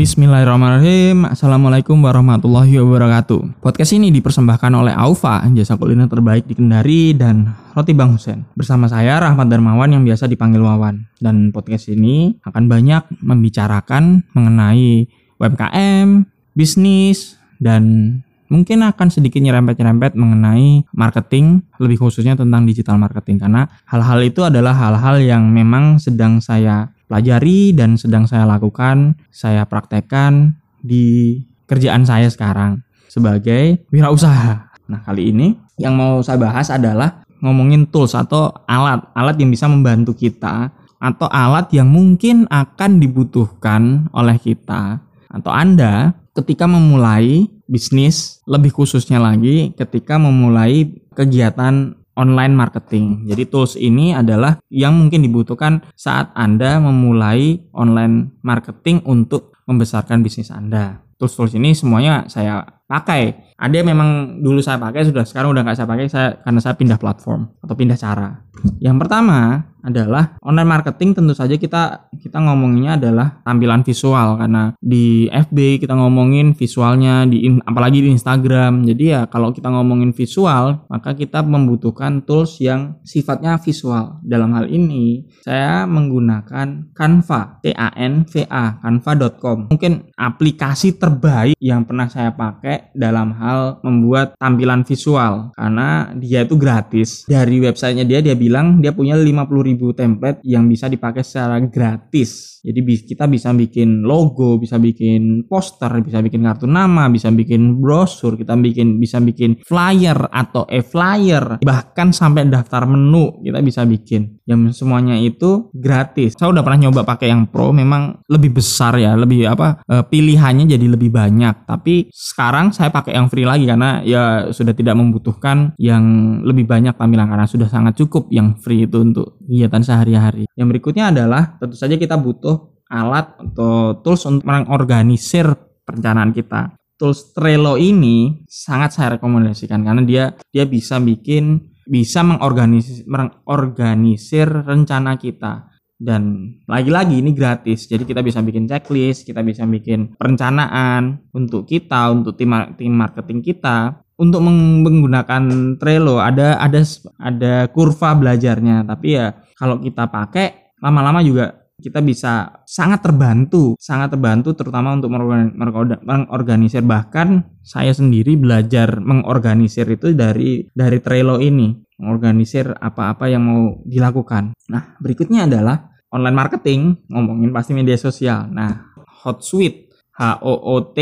Bismillahirrahmanirrahim. Assalamualaikum warahmatullahi wabarakatuh. Podcast ini dipersembahkan oleh Aufa Jasa kuliner terbaik di Kendari dan Roti Bang Husen Bersama saya Rahmat Darmawan yang biasa dipanggil Wawan. Dan podcast ini akan banyak membicarakan mengenai UMKM, bisnis, dan mungkin akan sedikit nyerempet-nyerempet mengenai marketing, lebih khususnya tentang digital marketing. Karena hal-hal itu adalah hal-hal yang memang sedang saya pelajari dan sedang saya lakukan, saya praktekkan di kerjaan saya sekarang sebagai wirausaha. Nah, kali ini yang mau saya bahas adalah ngomongin tools atau alat, alat yang bisa membantu kita atau alat yang mungkin akan dibutuhkan oleh kita atau Anda ketika memulai bisnis, lebih khususnya lagi ketika memulai kegiatan online marketing. Jadi tools ini adalah yang mungkin dibutuhkan saat Anda memulai online marketing untuk membesarkan bisnis Anda. Tools-tools ini semuanya saya pakai. Ada yang memang dulu saya pakai sudah sekarang udah nggak saya pakai saya karena saya pindah platform atau pindah cara. Yang pertama adalah online marketing tentu saja kita kita ngomonginnya adalah tampilan visual karena di FB kita ngomongin visualnya di apalagi di Instagram. Jadi ya kalau kita ngomongin visual maka kita membutuhkan tools yang sifatnya visual. Dalam hal ini saya menggunakan Canva, C A N V A, canva.com. Mungkin aplikasi terbaik yang pernah saya pakai dalam hal membuat tampilan visual karena dia itu gratis. Dari websitenya dia dia bilang dia punya 50 ribu template yang bisa dipakai secara gratis. Jadi kita bisa bikin logo, bisa bikin poster, bisa bikin kartu nama, bisa bikin brosur, kita bikin bisa bikin flyer atau e-flyer, bahkan sampai daftar menu kita bisa bikin. Yang semuanya itu gratis. Saya udah pernah nyoba pakai yang pro, memang lebih besar ya, lebih apa e, pilihannya jadi lebih banyak. Tapi sekarang saya pakai yang free lagi karena ya sudah tidak membutuhkan yang lebih banyak tampilan karena sudah sangat cukup yang free itu untuk kegiatan sehari-hari. Yang berikutnya adalah tentu saja kita butuh alat atau tools untuk mengorganisir perencanaan kita. Tools Trello ini sangat saya rekomendasikan karena dia dia bisa bikin bisa mengorganisir, mengorganisir rencana kita dan lagi-lagi ini gratis jadi kita bisa bikin checklist kita bisa bikin perencanaan untuk kita untuk tim tim marketing kita untuk menggunakan Trello ada ada ada kurva belajarnya tapi ya kalau kita pakai lama-lama juga kita bisa sangat terbantu, sangat terbantu terutama untuk mengorganisir bahkan saya sendiri belajar mengorganisir itu dari dari Trello ini, mengorganisir apa-apa yang mau dilakukan. Nah, berikutnya adalah online marketing, ngomongin pasti media sosial. Nah, Hotsuite, H O O T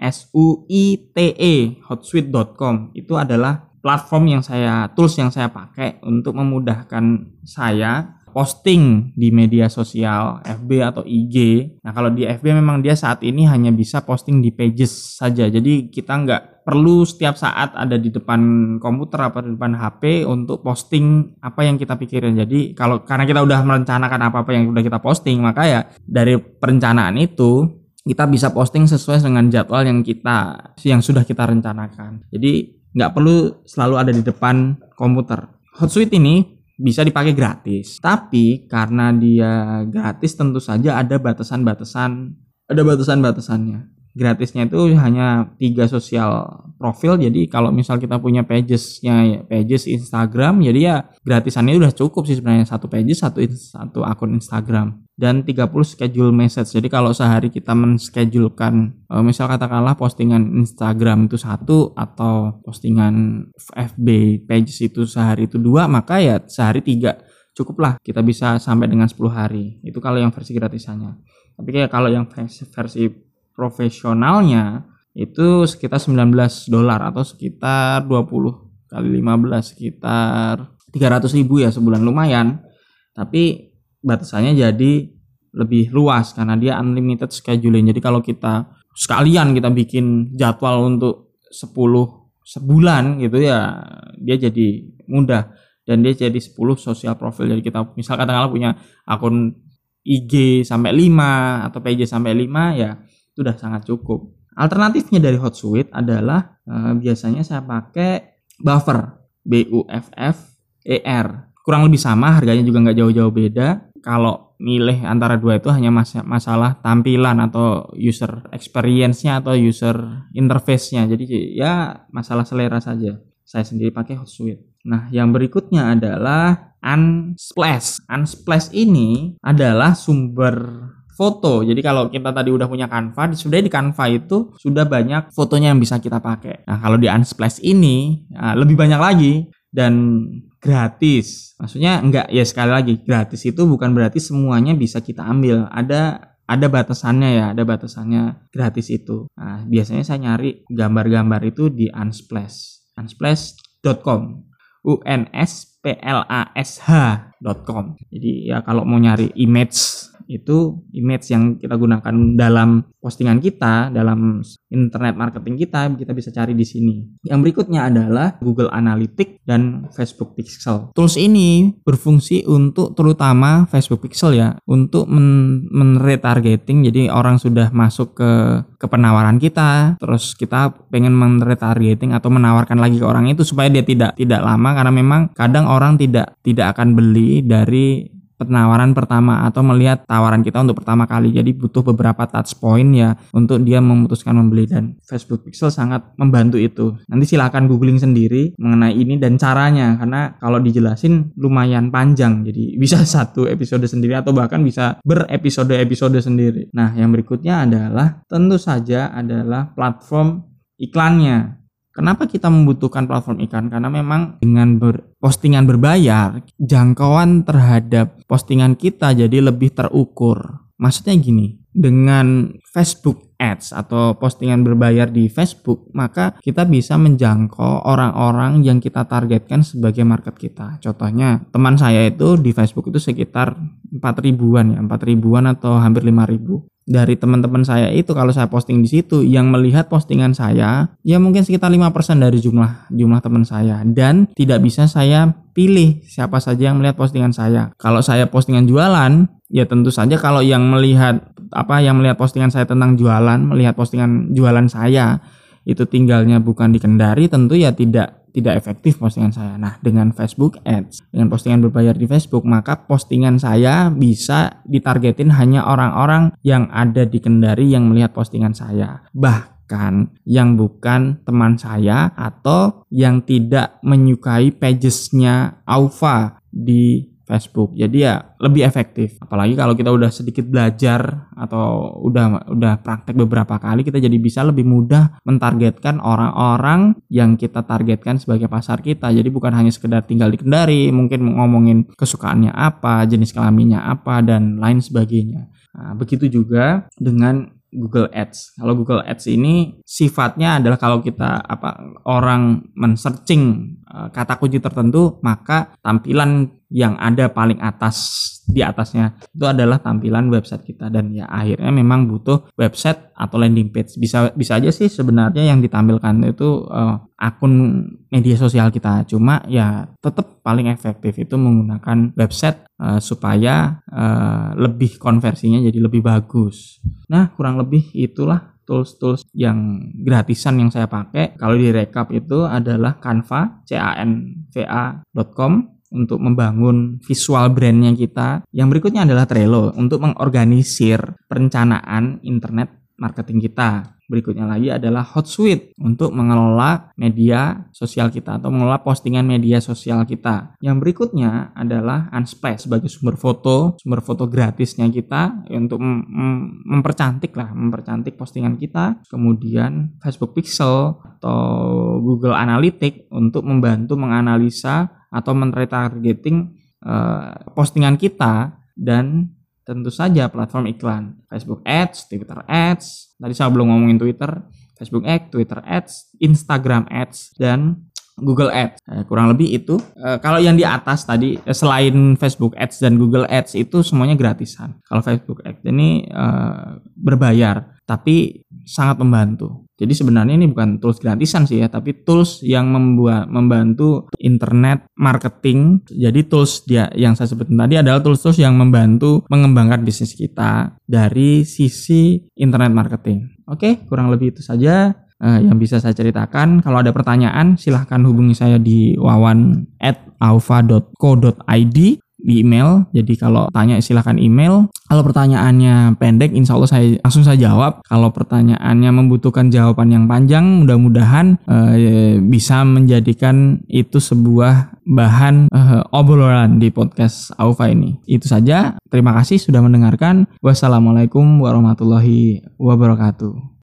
S U I T E, hotsuite.com itu adalah platform yang saya tools yang saya pakai untuk memudahkan saya posting di media sosial FB atau IG. Nah kalau di FB memang dia saat ini hanya bisa posting di pages saja. Jadi kita nggak perlu setiap saat ada di depan komputer atau di depan HP untuk posting apa yang kita pikirin. Jadi kalau karena kita udah merencanakan apa-apa yang udah kita posting, maka ya dari perencanaan itu kita bisa posting sesuai dengan jadwal yang kita yang sudah kita rencanakan. Jadi nggak perlu selalu ada di depan komputer. Hotsuite ini bisa dipakai gratis. Tapi karena dia gratis tentu saja ada batasan-batasan, ada batasan-batasannya. Gratisnya itu hanya tiga sosial profil. Jadi kalau misal kita punya pagesnya, pages Instagram, jadi ya gratisannya udah cukup sih sebenarnya satu pages satu satu akun Instagram dan 30 schedule message. Jadi kalau sehari kita menschedulekan uh, misal katakanlah postingan Instagram itu satu atau postingan FB page itu sehari itu dua, maka ya sehari tiga cukuplah kita bisa sampai dengan 10 hari. Itu kalau yang versi gratisannya. Tapi kayak kalau yang versi, versi profesionalnya itu sekitar 19 dolar atau sekitar 20 kali 15 sekitar 300 ribu ya sebulan lumayan. Tapi batasannya jadi lebih luas karena dia unlimited scheduling. Jadi kalau kita sekalian kita bikin jadwal untuk 10 sebulan gitu ya dia jadi mudah dan dia jadi 10 sosial profil. Jadi kita misal katakanlah punya akun IG sampai 5 atau PJ sampai 5 ya itu udah sangat cukup. Alternatifnya dari Hotsuite adalah eh, biasanya saya pakai buffer B U F F E R kurang lebih sama harganya juga nggak jauh-jauh beda kalau milih antara dua itu hanya mas masalah tampilan atau user experience-nya atau user interface-nya. Jadi ya masalah selera saja. Saya sendiri pakai Hotsuite. Nah, yang berikutnya adalah Unsplash. Unsplash ini adalah sumber foto. Jadi kalau kita tadi udah punya Canva, sudah di Canva itu sudah banyak fotonya yang bisa kita pakai. Nah, kalau di Unsplash ini nah, lebih banyak lagi dan gratis. Maksudnya enggak ya sekali lagi gratis itu bukan berarti semuanya bisa kita ambil. Ada ada batasannya ya, ada batasannya gratis itu. Nah, biasanya saya nyari gambar-gambar itu di Unsplash. Unsplash.com. U N S P L A S H.com. Jadi ya kalau mau nyari image itu image yang kita gunakan dalam postingan kita, dalam internet marketing kita, kita bisa cari di sini. Yang berikutnya adalah Google Analytics dan Facebook Pixel. Tools ini berfungsi untuk terutama Facebook Pixel ya, untuk men, men retargeting. Jadi orang sudah masuk ke ke penawaran kita, terus kita pengen men retargeting atau menawarkan lagi ke orang itu supaya dia tidak tidak lama karena memang kadang orang tidak tidak akan beli dari penawaran pertama atau melihat tawaran kita untuk pertama kali. Jadi butuh beberapa touch point ya untuk dia memutuskan membeli dan Facebook Pixel sangat membantu itu. Nanti silahkan googling sendiri mengenai ini dan caranya karena kalau dijelasin lumayan panjang. Jadi bisa satu episode sendiri atau bahkan bisa berepisode-episode sendiri. Nah, yang berikutnya adalah tentu saja adalah platform iklannya. Kenapa kita membutuhkan platform iklan? Karena memang dengan ber, postingan berbayar, jangkauan terhadap postingan kita jadi lebih terukur. Maksudnya gini, dengan Facebook Ads atau postingan berbayar di Facebook, maka kita bisa menjangkau orang-orang yang kita targetkan sebagai market kita. Contohnya, teman saya itu di Facebook itu sekitar 4 ribuan ya, 4 ribuan atau hampir 5 ribu dari teman-teman saya itu kalau saya posting di situ yang melihat postingan saya ya mungkin sekitar 5% dari jumlah jumlah teman saya dan tidak bisa saya pilih siapa saja yang melihat postingan saya. Kalau saya postingan jualan ya tentu saja kalau yang melihat apa yang melihat postingan saya tentang jualan, melihat postingan jualan saya itu tinggalnya bukan di Kendari tentu ya tidak tidak efektif postingan saya. Nah, dengan Facebook Ads, dengan postingan berbayar di Facebook, maka postingan saya bisa ditargetin hanya orang-orang yang ada di Kendari yang melihat postingan saya. Bahkan yang bukan teman saya atau yang tidak menyukai pagesnya Aufa di Facebook. Jadi ya lebih efektif. Apalagi kalau kita udah sedikit belajar atau udah udah praktek beberapa kali kita jadi bisa lebih mudah mentargetkan orang-orang yang kita targetkan sebagai pasar kita. Jadi bukan hanya sekedar tinggal di Kendari, mungkin ngomongin kesukaannya apa, jenis kelaminnya apa dan lain sebagainya. Nah, begitu juga dengan Google Ads. Kalau Google Ads ini sifatnya adalah kalau kita apa orang men-searching uh, kata kunci tertentu, maka tampilan yang ada paling atas di atasnya itu adalah tampilan website kita dan ya akhirnya memang butuh website atau landing page. Bisa bisa aja sih sebenarnya yang ditampilkan itu uh, akun media sosial kita. Cuma ya tetap paling efektif itu menggunakan website uh, supaya uh, lebih konversinya jadi lebih bagus. Nah, kurang lebih itulah tools-tools yang gratisan yang saya pakai. Kalau di rekap itu adalah Canva, c a n v a.com untuk membangun visual brandnya kita. Yang berikutnya adalah Trello untuk mengorganisir perencanaan internet marketing kita. Berikutnya lagi adalah Hotsuite untuk mengelola media sosial kita atau mengelola postingan media sosial kita. Yang berikutnya adalah Unsplash sebagai sumber foto, sumber foto gratisnya kita untuk mem mempercantik lah, mempercantik postingan kita. Kemudian Facebook Pixel atau Google Analytics untuk membantu menganalisa atau men-retargeting uh, postingan kita dan tentu saja platform iklan Facebook Ads, Twitter Ads. Tadi saya belum ngomongin Twitter, Facebook Ads, Twitter Ads, Instagram Ads dan Google Ads. Eh, kurang lebih itu. Eh, kalau yang di atas tadi eh, selain Facebook Ads dan Google Ads itu semuanya gratisan. Kalau Facebook Ads ini eh, berbayar, tapi sangat membantu. Jadi sebenarnya ini bukan tools gratisan sih ya, tapi tools yang membuat membantu internet marketing. Jadi tools dia yang saya sebutkan tadi adalah tools-tools yang membantu mengembangkan bisnis kita dari sisi internet marketing. Oke, kurang lebih itu saja uh, yang bisa saya ceritakan. Kalau ada pertanyaan silahkan hubungi saya di wawan at alfa.co.id di email. Jadi kalau tanya silahkan email. Kalau pertanyaannya pendek, insya Allah saya langsung saya jawab. Kalau pertanyaannya membutuhkan jawaban yang panjang, mudah-mudahan eh, bisa menjadikan itu sebuah bahan eh, obrolan di podcast Aufa ini. Itu saja. Terima kasih sudah mendengarkan. Wassalamualaikum warahmatullahi wabarakatuh.